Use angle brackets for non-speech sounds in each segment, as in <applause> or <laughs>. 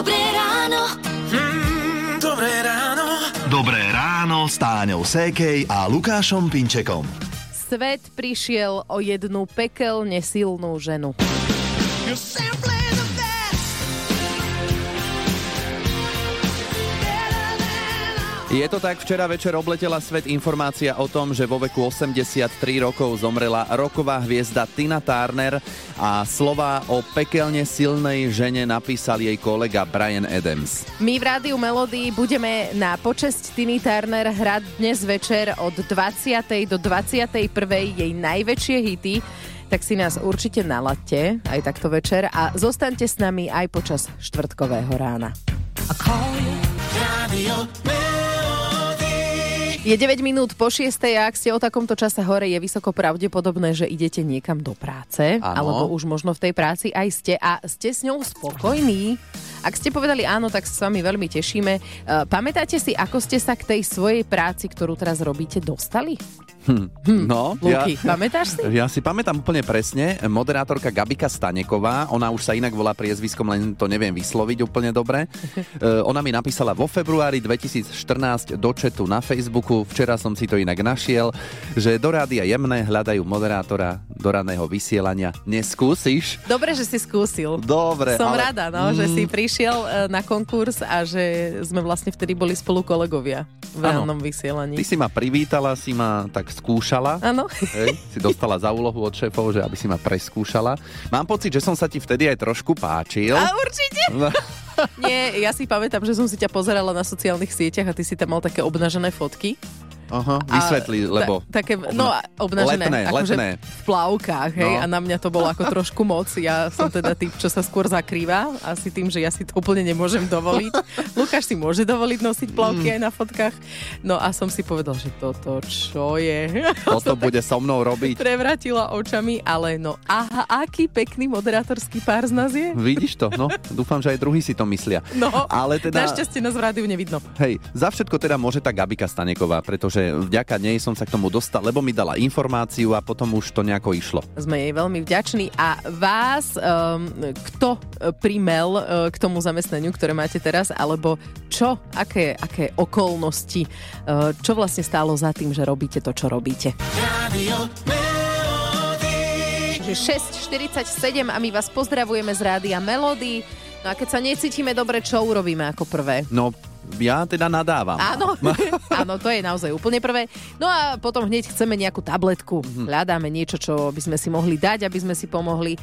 Dobré ráno. Mm, dobré ráno. Dobré ráno s Táňou Sékej a Lukášom Pinčekom. Svet prišiel o jednu pekelne silnú ženu. You're Je to tak, včera večer obletela svet informácia o tom, že vo veku 83 rokov zomrela roková hviezda Tina Turner a slova o pekelne silnej žene napísal jej kolega Brian Adams. My v Rádiu Melody budeme na počesť Tiny Turner hrať dnes večer od 20. do 21. jej najväčšie hity tak si nás určite naladte aj takto večer a zostaňte s nami aj počas štvrtkového rána. Radio Melody. Je 9 minút po 6. a ak ste o takomto čase hore, je vysoko pravdepodobné, že idete niekam do práce, Áno. alebo už možno v tej práci aj ste a ste s ňou spokojní. Ak ste povedali áno, tak sa s vami veľmi tešíme. E, Pamätáte si, ako ste sa k tej svojej práci, ktorú teraz robíte, dostali? No, Luky, pamätáš si? Ja si pamätám úplne presne, moderátorka Gabika Staneková, ona už sa inak volá priezviskom, len to neviem vysloviť úplne dobre. <laughs> E, ona mi napísala vo februári 2014 do chatu na Facebooku, včera som si to inak našiel, že do rádia jemné hľadajú moderátora do raného vysielania. Neskúsiš? Dobre, že si skúsil. Dobre, Som ale... rada, no, že si prišiel e, na konkurs a že sme vlastne vtedy boli spolu kolegovia v rannom vysielaní. Ty si ma privítala, si ma tak skúšala. Áno. Si dostala za úlohu od šéfov, že aby si ma preskúšala. Mám pocit, že som sa ti vtedy aj trošku páčil. A určite. Nie, ja si pamätám, že som si ťa pozerala na sociálnych sieťach a ty si tam mal také obnažené fotky. Aha, A vysvetli, lebo... Ta, také, no, a obnažené. Letné, akože letné. V plavkách, hej, No. a na mňa to bolo ako trošku moc. Ja som teda typ, čo sa skôr zakrýva, asi tým, že ja si to úplne nemôžem dovoliť. <laughs> Lukáš si môže dovoliť nosiť plavky Mm. aj na fotkách. No a som si povedal, že toto čo je? <laughs> Toto bude so mnou robiť. Prevratila očami, ale no, aha, aký pekný moderátorský pár z nás je. Vidíš to? No, dúfam, že aj druhí si to myslia. No, Ale teda... našťastie nás v rádiu nevidno. Hej, za všetko teda môže tá Gabika Staneková, pretože vďaka nej som sa k tomu dostal, lebo mi dala informáciu a potom už to nejako išlo. Sme jej veľmi vďační a vás, um, kto primel uh, k tomu zamestnaniu, ktoré máte teraz, alebo čo, aké, aké okolnosti, uh, čo vlastne stálo za tým, že robíte to, čo robíte. Radio Melody. Že 6.47 a my vás pozdravujeme z rádia Melody. No a keď sa necítime dobre, čo urobíme ako prvé? No, ja teda nadávam. Áno, <laughs> áno, to je naozaj úplne prvé. No a potom hneď chceme nejakú tabletku. Hľadáme niečo, čo by sme si mohli dať, aby sme si pomohli.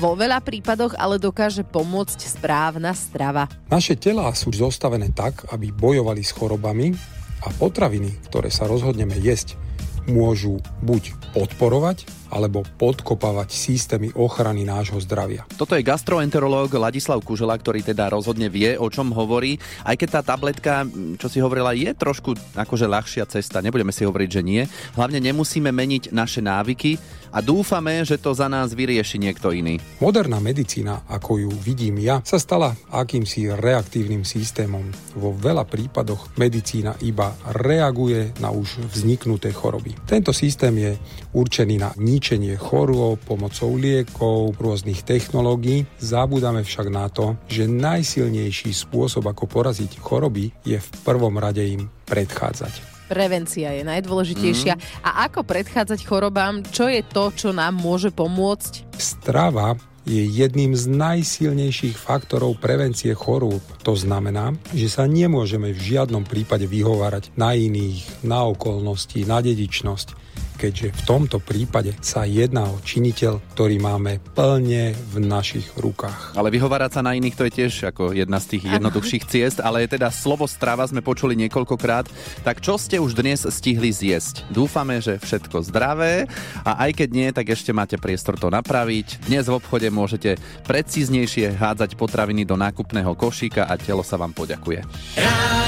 Vo veľa prípadoch ale dokáže pomôcť správna strava. Naše telá sú zostavené tak, aby bojovali s chorobami a potraviny, ktoré sa rozhodneme jesť, môžu buď podporovať alebo podkopávať systémy ochrany nášho zdravia. Toto je gastroenterológ Ladislav Kužela, ktorý teda rozhodne vie, o čom hovorí. Aj keď tá tabletka, čo si hovorila, je trošku akože ľahšia cesta, nebudeme si hovoriť, že nie. Hlavne nemusíme meniť naše návyky a dúfame, že to za nás vyrieši niekto iný. Moderná medicína, ako ju vidím ja, sa stala akýmsi reaktívnym systémom. Vo veľa prípadoch medicína iba reaguje na už vzniknuté choroby. Tento systém je určený na ničenie chorôb pomocou liekov, rôznych technológií. Zabúdame však na to, že najsilnejší spôsob, ako poraziť choroby, je v prvom rade im predchádzať. Prevencia je najdôležitejšia. A ako predchádzať chorobám? Čo je to, čo nám môže pomôcť? Strava je jedným z najsilnejších faktorov prevencie chorôb. To znamená, že sa nemôžeme v žiadnom prípade vyhovárať na iných, na okolnosti, na dedičnosť, keďže v tomto prípade sa jedná o činiteľ, ktorý máme plne v našich rukách. Ale vyhovárať sa na iných to je tiež ako jedna z tých jednoduchších ciest, ale teda slovo strava sme počuli niekoľkokrát. Tak čo ste už dnes stihli zjesť? Dúfame, že všetko zdravé a aj keď nie, tak ešte máte priestor to napraviť. Dnes v obchode môžete precíznejšie hádzať potraviny do nákupného košíka a telo sa vám poďakuje.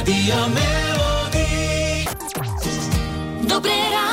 Melody. Dobré ráno.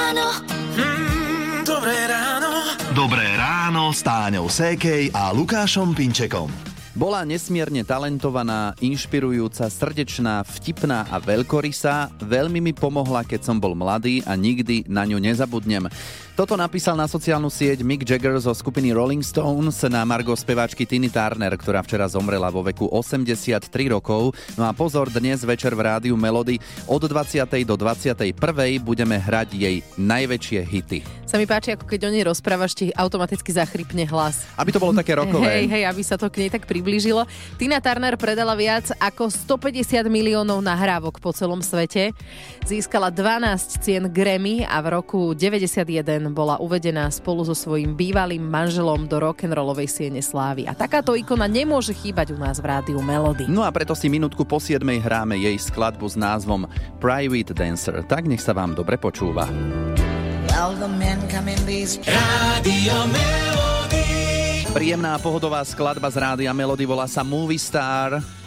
Mm, dobré ráno. Dobré ráno s Táňou Sékej a Lukášom Pinčekom. Bola nesmierne talentovaná, inšpirujúca, srdečná, vtipná a veľkorysá. Veľmi mi pomohla, keď som bol mladý a nikdy na ňu nezabudnem. Toto napísal na sociálnu sieť Mick Jagger zo skupiny Rolling Stones na Margo speváčky Tiny Turner, ktorá včera zomrela vo veku 83 rokov. No a pozor, dnes večer v rádiu Melody od 20. do 21. budeme hrať jej najväčšie hity. Sa mi páči, ako keď o nej rozprávaš, ti automaticky zachrypne hlas. Aby to bolo také rokové. Hej, hej, aby sa to k nej tak priblížilo. Tina Turner predala viac ako 150 miliónov nahrávok po celom svete. Získala 12 cien Grammy a v roku 91 bola uvedená spolu so svojím bývalým manželom do rock'n'rollovej siene slávy. A takáto ikona nemôže chýbať u nás v rádiu Melody. No a preto si minútku po 7 hráme jej skladbu s názvom Private Dancer. Tak nech sa vám dobre počúva. All the men come in these <laughs> Rádio Melody. Príjemná pohodová skladba z rádia Melody volá sa Movie Star.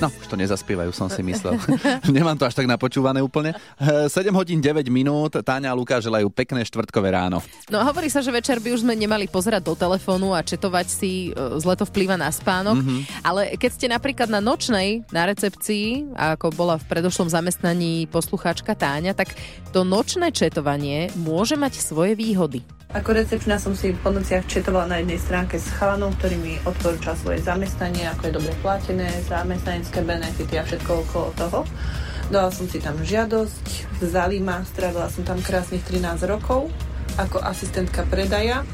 No, už to nezaspievajú, som si myslel. <laughs> Nemám to až tak napočúvané úplne. Eh, 7 hodín 9 minút, Táňa a Lukáš želajú pekné štvrtkové ráno. No hovorí sa, že večer by už sme nemali pozerať do telefónu a četovať si, e, zle to vplýva na spánok, mm-hmm. ale keď ste napríklad na nočnej, na recepcii, ako bola v predošlom zamestnaní poslucháčka Táňa, tak to nočné četovanie môže mať svoje výhody. Ako recepčná som si po nociach četovala na jednej stránke s chalanom, ktorý mi odporúčal svoje zamestnanie, ako je dobre platené, zamestnanecké benefity a všetko okolo toho. Dala som si tam žiadosť, vzali ma, strávila som tam krásnych 13 rokov ako asistentka predaja.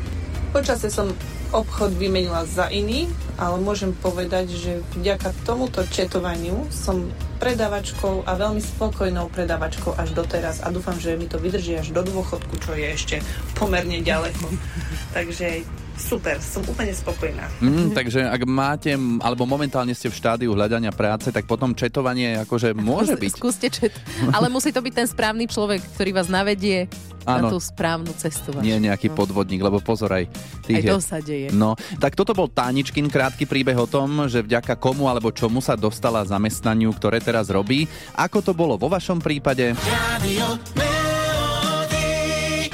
Počasie som obchod vymenila za iný, ale môžem povedať, že vďaka tomuto četovaniu som predavačkou a veľmi spokojnou predavačkou až doteraz a dúfam, že mi to vydrží až do dôchodku, čo je ešte pomerne ďaleko. <laughs> Takže super, som úplne spokojná. Mm, takže ak máte, alebo momentálne ste v štádiu hľadania práce, tak potom četovanie akože môže <laughs> byť. Skúste čet. Ale musí to byť ten správny človek, ktorý vás navedie na Áno. tú správnu cestu. vašu. Nie nejaký No. podvodník, lebo pozor aj Aj tých je- to sa deje. No, tak toto bol Táničkin krátky príbeh o tom, že vďaka komu alebo čomu sa dostala zamestnaniu, ktoré teraz robí. Ako to bolo vo vašom prípade? Melody.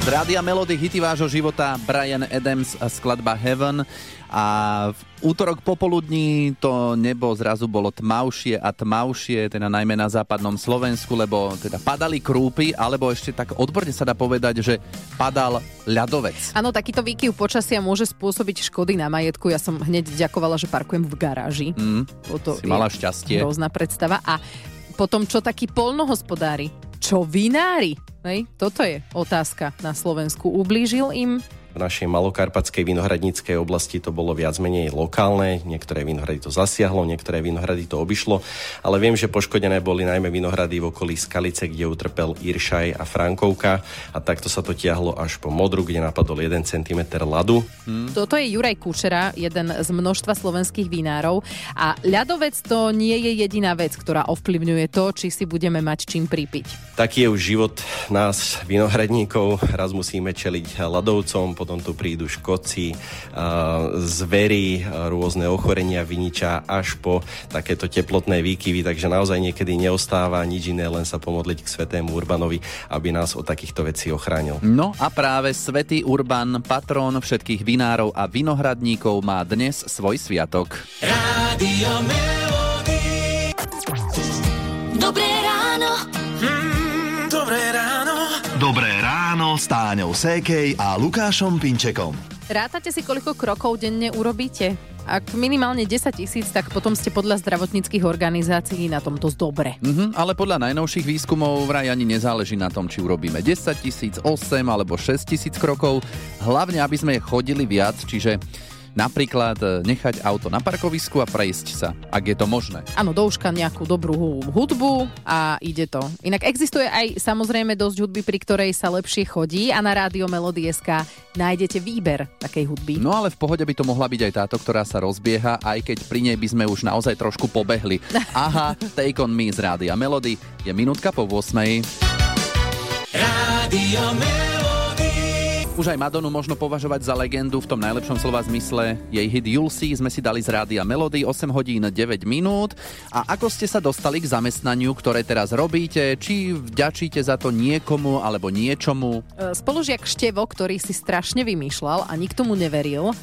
Z Rádia Melody hity vášho života Brian Adams a skladba Heaven a v útorok popoludní to nebo zrazu bolo tmavšie a tmavšie, teda najmä na západnom Slovensku, lebo teda padali krúpy, alebo ešte tak odborne sa dá povedať, že padal ľadovec. Áno, takýto výkyv počasia môže spôsobiť škody na majetku. Ja som hneď ďakovala, že parkujem v garáži. Mm, to si mala šťastie. Hrozná predstava. A potom, čo takí polnohospodári? Čo vinári? Hej, toto je otázka na Slovensku. Ublížil im? V našej malokarpatskej vinohradníckej oblasti to bolo viac menej lokálne, niektoré vinohrady to zasiahlo, niektoré vinohrady to obišlo, ale viem, že poškodené boli najmä vinohrady v okolí Skalice, kde utrpel Iršaj a Frankovka a takto sa to tiahlo až po Modru, kde napadol 1 cm ľadu. Toto je Juraj Kučera, jeden z množstva slovenských vinárov. A ľadovec to nie je jediná vec, ktorá ovplyvňuje to, či si budeme mať čím pripiť. Taký je už život nás, vinohradníkov. Raz musíme čeliť ľadovcom, potom tu prídu škodci, a zvery, a rôzne ochorenia viniča až po takéto teplotné výkyvy, takže naozaj niekedy neostáva nič iné, len sa pomodliť k svetému Urbanovi, aby nás od takýchto vecí ochránil. No a práve Svetý Urban, patrón všetkých vinárov a vinohradníkov, má dnes svoj sviatok. Rádio Melody. Dobré ráno. Mm, ráno s Táňou Sékej a Lukášom Pinčekom. Rátate si, koľko krokov denne urobíte? Ak minimálne 10 tisíc, tak potom ste podľa zdravotníckých organizácií na tom dosť dobre. Mhm, ale podľa najnovších výskumov vraj ani nezáleží na tom, či urobíme 10 tisíc, 8 alebo 6 tisíc krokov. Hlavne, aby sme chodili viac, čiže napríklad e, nechať auto na parkovisku a prejsť sa, ak je to možné. Áno, do uška nejakú dobrú hu- hudbu a ide to. Inak existuje aj samozrejme dosť hudby, pri ktorej sa lepšie chodí a na rádio Melody.sk nájdete výber takej hudby. No ale v pohode by to mohla byť aj táto, ktorá sa rozbieha, aj keď pri nej by sme už naozaj trošku pobehli. <laughs> Aha, Take on me z Rádia Melody je minútka po 8. Rádio Melody. Už aj Madonu možno považovať za legendu v tom najlepšom slova zmysle. Jej hit See sme si dali z Rádia Melody 8 hodín 9 minút. A ako ste sa dostali k zamestnaniu, ktoré teraz robíte? Či vďačíte za to niekomu alebo niečomu? E, Spolužiak Števo, ktorý si strašne vymýšľal a nikto mu neveril, e,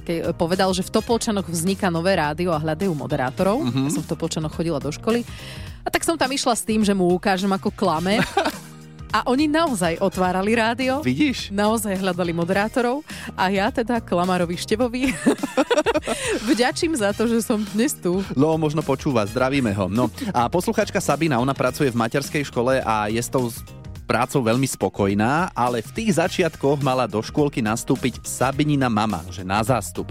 keď povedal, že v Topolčanoch vzniká nové rádio a hľadajú moderátorov. Mhm. Mm-hmm. Ja som v Topolčanoch chodila do školy. A tak som tam išla s tým, že mu ukážem, ako klame. <laughs> A oni naozaj otvárali rádio. Vidíš? Naozaj hľadali moderátorov a ja teda Klamarovi Števovi <laughs> vďačím za to, že som dnes tu. No, možno počúva, zdravíme ho. No a posluchačka Sabina, ona pracuje v materskej škole a je s tou prácou veľmi spokojná, ale v tých začiatkoch mala do škôlky nastúpiť Sabinina mama, že na zástup.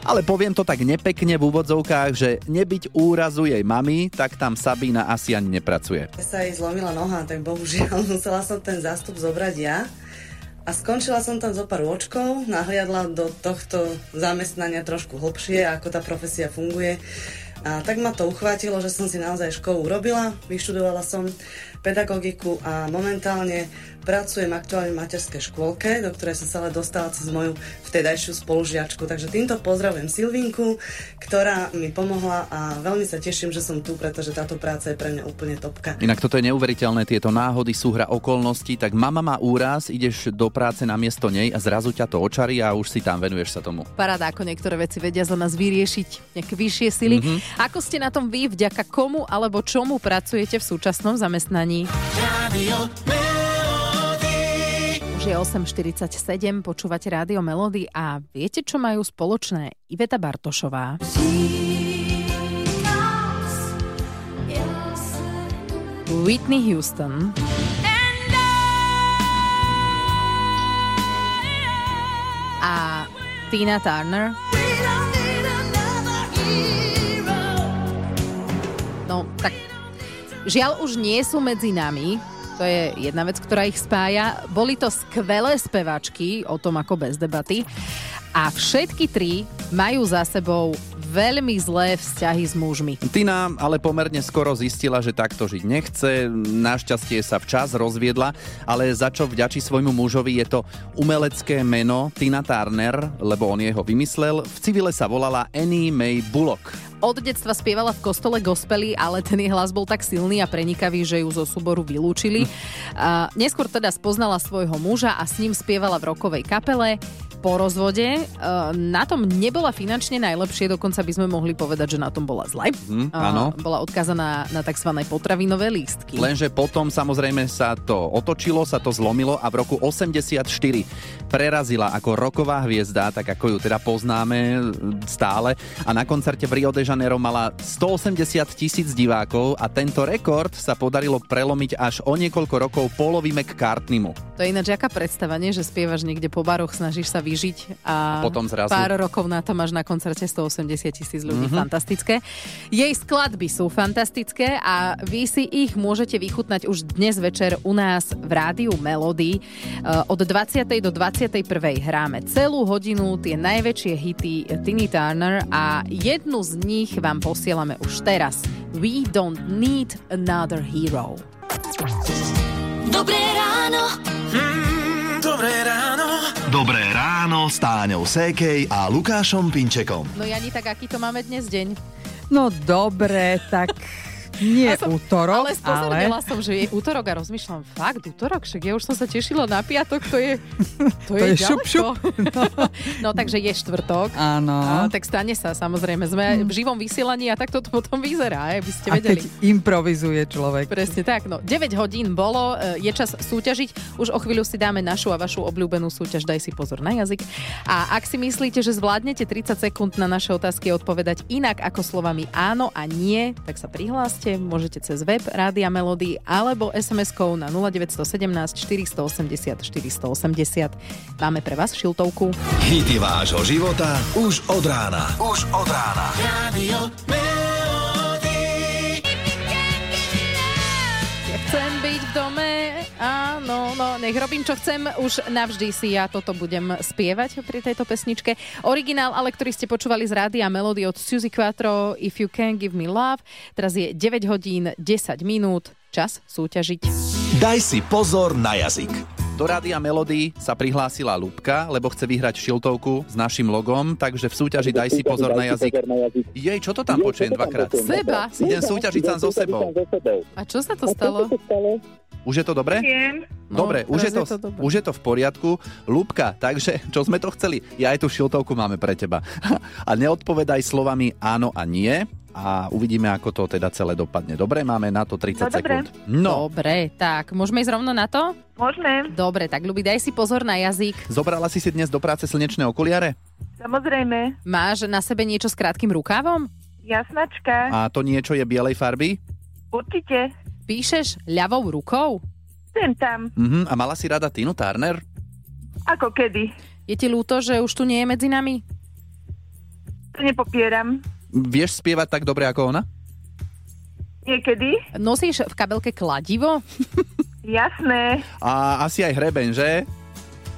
Ale poviem to tak nepekne v úvodzovkách, že nebyť úrazu jej mamy, tak tam Sabína asi ani nepracuje. sa jej zlomila noha, tak bohužiaľ <laughs> musela som ten zástup zobrať ja. A skončila som tam zo pár očkov, nahliadla do tohto zamestnania trošku hlbšie, ako tá profesia funguje. A tak ma to uchvátilo, že som si naozaj školu urobila, vyštudovala som pedagogiku a momentálne pracujem aktuálne v materskej škôlke, do ktorej som sa ale dostala cez moju vtedajšiu spolužiačku. Takže týmto pozdravujem Silvinku, ktorá mi pomohla a veľmi sa teším, že som tu, pretože táto práca je pre mňa úplne topka. Inak toto je neuveriteľné, tieto náhody, súhra okolností, tak mama má úraz, ideš do práce na miesto nej a zrazu ťa to očarí a už si tam venuješ sa tomu. Paráda, ako niektoré veci vedia za nás vyriešiť nejaké vyššie sily. Mhm. Ako ste na tom vy, vďaka komu alebo čomu pracujete v súčasnom zamestnaní? Radio. Už je 8.47, počúvate Rádio Melody a viete, čo majú spoločné Iveta Bartošová? Whitney Houston a Tina Turner. No, tak žiaľ už nie sú medzi nami. To je jedna vec, ktorá ich spája. Boli to skvelé speváčky, o tom ako bez debaty. A všetky tri majú za sebou veľmi zlé vzťahy s mužmi. Tina ale pomerne skoro zistila, že takto žiť nechce. Našťastie sa včas rozviedla, ale za čo vďačí svojmu mužovi je to umelecké meno Tina Turner, lebo on jeho vymyslel. V civile sa volala Annie May Bullock. Od detstva spievala v kostole gospely, ale ten jej hlas bol tak silný a prenikavý, že ju zo súboru vylúčili. <laughs> A neskôr teda spoznala svojho muža a s ním spievala v rokovej kapele po rozvode. E, Na tom nebola finančne najlepšie, dokonca by sme mohli povedať, že na tom bola zle. Áno. Bola odkazaná na tzv. potravinové lístky. Lenže potom samozrejme sa to otočilo, sa to zlomilo a v roku 84 prerazila ako roková hviezda, tak ako ju teda poznáme stále. A na koncerte v Rio de Janeiro mala 180 tisíc divákov a tento rekord sa podarilo prelomiť až o niekoľko rokov Paulovi McCartneymu. To je ináč aká predstava, nie? že spievaš niekde po baroch, snažíš sa vyžiť a Potom zrazu- pár rokov na to máš na koncerte 180 tisíc ľudí. Mhm. Fantastické. Jej skladby sú fantastické a vy si ich môžete vychutnať už dnes večer u nás v rádiu Melody. E, Od 20. do 21. hráme celú hodinu tie najväčšie hity Tiny Turner a jednu z nich vám posielame už teraz. We don't need another hero. Dobré ráno. Mm, dobré ráno. Dobré ráno s Táňou Sékej a Lukášom Pinčekom. No Jani, tak aký to máme dnes deň? No dobre, tak nie som- útorok, ale ale... spozornila som, že je útorok a rozmýšľam, fakt útorok, však ja už som sa tešila na piatok, to je to, To je, je šup, ďaleko. <laughs> No, takže je štvrtok. Áno. A, tak stane sa, samozrejme. Sme v živom vysielaní a tak to potom vyzerá, aby ste A vedeli. keď improvizuje človek. Presne tak, no 9 hodín bolo, e, je čas súťažiť, už o chvíľu si dáme našu a vašu obľúbenú súťaž, daj si pozor na jazyk. A ak si myslíte, že zvládnete 30 sekúnd na naše otázky odpovedať inak ako slovami áno a nie, tak sa prihláste, môžete cez web Rádia Melody alebo SMS-kou na 0917 480 480. Máme pre vás šiltovku. Hity vášho života už od rána. Už od rána. Radio no, nech robím, čo chcem, už navždy si ja toto budem spievať pri tejto pesničke. Originál, ale ktorý ste počúvali z rádia Melody od Suzy Quattro, If You Can Give Me Love. Teraz je 9 hodín 10 minút, čas súťažiť. Daj si pozor na jazyk. Do Rádia Melody sa prihlásila Lubka, lebo chce vyhrať šiltovku s našim logom, takže v súťaži daj si pozor na jazyk. Jej, čo to tam počujem dvakrát? Seba? Idem súťažiť sám so sebou. A čo sa to stalo? Už je to dobre? No, Dobre, už je, to, je to dobré. už je to v poriadku. Lubka, takže <laughs> čo sme to chceli? Ja aj tú šiltovku máme pre teba. <laughs> A neodpovedaj slovami áno a nie, a uvidíme, ako to teda celé dopadne. Dobre, máme na to 30 No, dobre. sekúnd. No, Dobre, tak môžeme ísť rovno na to? Môžeme, Dobre, tak ľubí, daj si pozor na jazyk. zobrala si si dnes do práce slnečné okuliare? samozrejme. Máš na sebe niečo s krátkým rukávom? Jasnačka, A to niečo je bielej farby? určite. Píšeš ľavou rukou? Sem tam, Mhm, a mala si rada Tinu Turner? ako kedy. Je ti ľúto, že už tu nie je medzi nami? To nepopieram. Vieš spievať tak dobre ako ona? Niekedy, Nosíš v kabelke kladivo? <laughs> jasné, A asi aj hreben, že?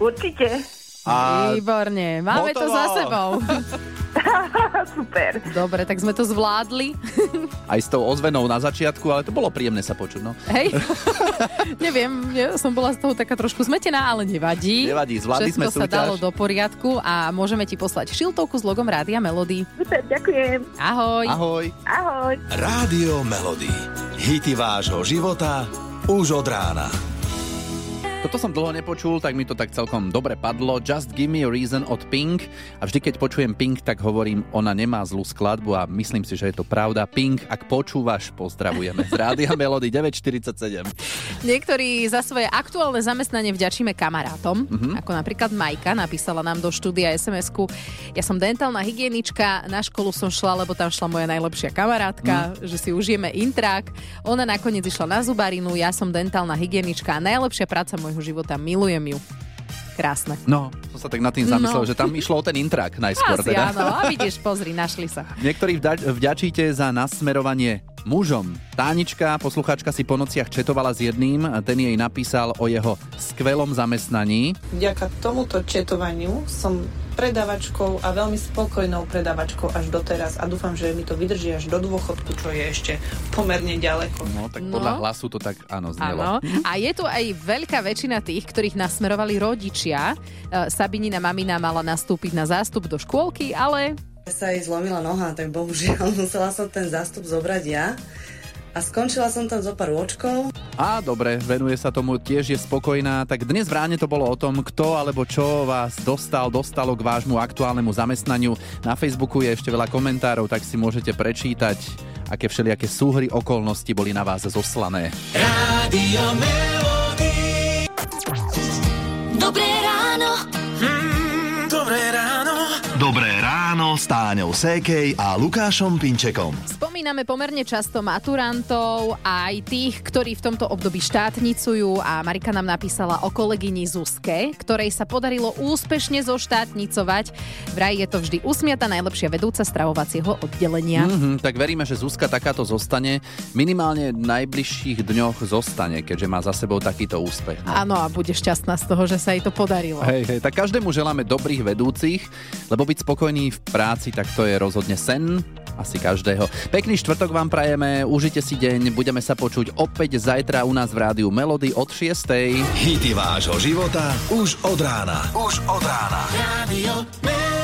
určite. A Výborne, máme to hotovo. za sebou. <laughs> <laughs> Super. Dobre, tak sme to zvládli. <laughs> aj s tou ozvenou na začiatku, ale to bolo príjemné sa počuť, no. Hej? Neviem, ja som bola z toho taká trošku zmetená, ale nevadí. Nevadí, zvládli Všetko sme sa súťaž. dalo do poriadku a môžeme ti poslať šiltovku s logom Rádia Melody. Super, ďakujem. Ahoj. Ahoj. Ahoj. Rádio Melody. Hity vášho života už od rána. Toto som dlho nepočul, tak mi to tak celkom dobre padlo. Just Give Me a Reason od Pink. A vždy, keď počujem Pink, tak hovorím, ona nemá zlú skladbu a myslím si, že je to pravda. Pink, ak počúvaš, pozdravujeme. Z Rádia <laughs> Melody 947. Niektorí za svoje aktuálne zamestnanie vďačíme kamarátom, Mhm. ako napríklad Majka napísala nám do štúdia SMS-ku. Ja som dentálna hygienička, na školu som šla, lebo tam šla moja najlepšia kamarátka, Mhm. že si užijeme intrak. Ona nakoniec išla na zubarinu, ja som dentálna hygienička a najlepšia práca môjho života, milujem ju. Krásne. No, som sa tak nad tým zamyslel, No. že tam išlo o ten intrak najskôr. Asi teda. áno, a vidíš, pozri, našli sa. <laughs> Niektorí vda- vďačíte za nasmerovanie mužom. Tánička, posluchačka si po nociach četovala s jedným, ten jej napísal o jeho skvelom zamestnaní. Vďaka tomuto četovaniu som predavačkou a veľmi spokojnou predavačkou až doteraz a dúfam, že mi to vydrží až do dôchodku, čo je ešte pomerne ďaleko. No, tak No. podľa hlasu to tak áno znelo. Áno. A je tu aj veľká väčšina tých, ktorých nasmerovali rodičia. E, Sabinina mamina mala nastúpiť na zástup do škôlky, ale sa jej zlomila noha, tak bohužiaľ <laughs> musela som ten zástup zobrať ja. A skončila som tam zo pár rôčkov. A dobre, venuje sa tomu, tiež je spokojná. Tak dnes v ráne to bolo o tom, kto alebo čo vás dostal, dostalo k vášmu aktuálnemu zamestnaniu. Na Facebooku je ešte veľa komentárov, tak si môžete prečítať, aké všelijaké súhry okolnosti boli na vás zoslané. Rádio Melody. Dobré ráno. Dobré ráno. S Táňou Sékej a Lukášom Pinčekom. spomíname pomerne často maturantov aj tých, ktorí v tomto období štátnicujú a Marika nám napísala o kolegyni Zuzke, ktorej sa podarilo úspešne zoštátnicovať. Vraj je to vždy usmiata najlepšia vedúca stravovacieho oddelenia. Mhm, tak veríme, že Zuzka takáto zostane. Minimálne v najbližších dňoch zostane, keďže má za sebou takýto úspech. No. Áno, a bude šťastná z toho, že sa jej to podarilo. Hej, hej, tak každému želáme dobrých vedúcich, lebo byť spokojný v práci, tak to je rozhodne sen asi každého. Pekný štvrtok vám prajeme, užite si deň, budeme sa počuť opäť zajtra u nás v rádiu Melody od 6. Hity vášho života už od rána. Už od rána. Rádio Melody.